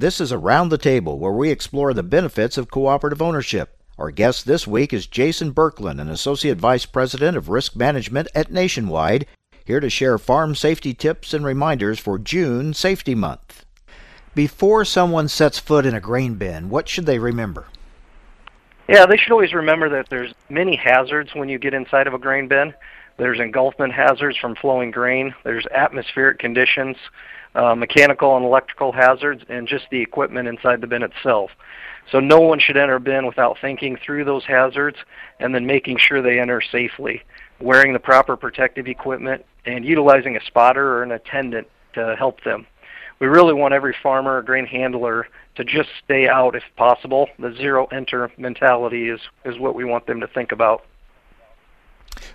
This is Around the Table, where we explore the benefits of cooperative ownership. Our guest this week is Jason Berkland, an Associate Vice President of Risk Management at Nationwide, here to share farm safety tips and reminders for June Safety Month. Before someone sets foot in a grain bin, what should they remember? Yeah, they should always remember that there's many hazards when you get inside of a grain bin. There's engulfment hazards from flowing grain. There's atmospheric conditions, uh, mechanical and electrical hazards, and just the equipment inside the bin itself. So no one should enter a bin without thinking through those hazards and then making sure they enter safely, wearing the proper protective equipment, and utilizing a spotter or an attendant to help them. We really want every farmer or grain handler to just stay out if possible. The zero enter mentality is, is what we want them to think about.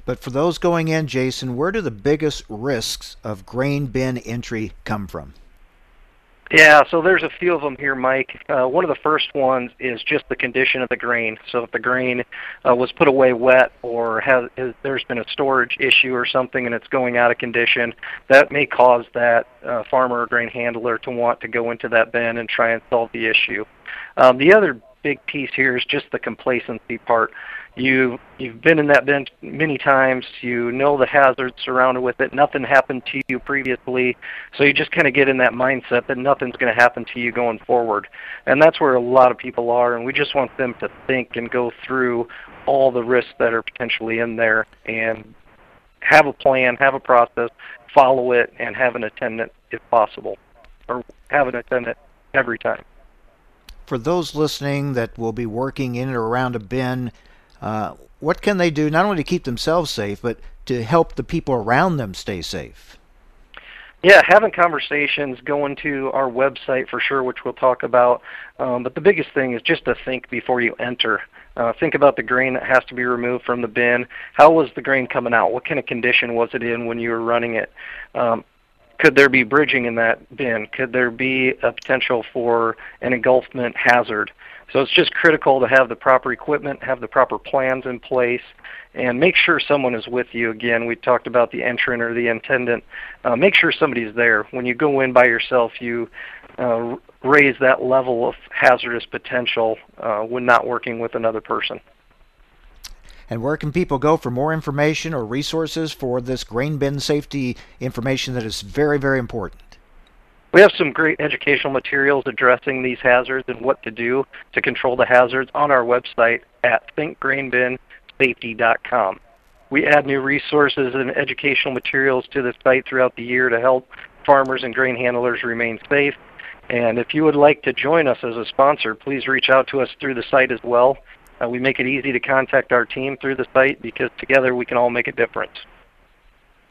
But for those going in, Jason, where do the biggest risks of grain bin entry come from? Yeah, so there's a few of them here, Mike. Uh, one of the first ones is just the condition of the grain. So if the grain uh, was put away wet or has, has, there's been a storage issue or something and it's going out of condition, that may cause that uh, farmer or grain handler to want to go into that bin and try and solve the issue. Um, the other big piece here is just the complacency part you you've been in that bin many times. You know the hazards surrounded with it. Nothing happened to you previously. So you just kind of get in that mindset that nothing's going to happen to you going forward. And that's where a lot of people are and we just want them to think and go through all the risks that are potentially in there and have a plan have a process follow it and have an attendant if possible or have an attendant every time. For those listening that will be working in or around a bin uh, what can they do not only to keep themselves safe, but to help the people around them stay safe? Yeah, having conversations, going to our website for sure, which we'll talk about. Um, but the biggest thing is just to think before you enter. Uh, think about the grain that has to be removed from the bin. How was the grain coming out? What kind of condition was it in when you were running it? Um, could there be bridging in that bin? Could there be a potential for an engulfment hazard? So it's just critical to have the proper equipment, have the proper plans in place, and make sure someone is with you. Again, we talked about the entrant or the attendant. Uh, make sure somebody's there. When you go in by yourself, you uh, raise that level of hazardous potential uh, when not working with another person. And where can people go for more information or resources for this grain bin safety information that is very, very important? We have some great educational materials addressing these hazards and what to do to control the hazards on our website at thinkgrainbinsafety.com. We add new resources and educational materials to the site throughout the year to help farmers and grain handlers remain safe. And if you would like to join us as a sponsor, please reach out to us through the site as well. Uh, we make it easy to contact our team through the site because together we can all make a difference.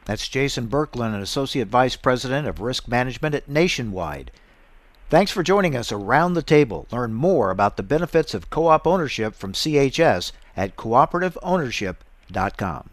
That's Jason Berkland, an Associate Vice President of Risk Management at Nationwide. Thanks for joining us around the table. Learn more about the benefits of co op ownership from CHS at cooperativeownership.com.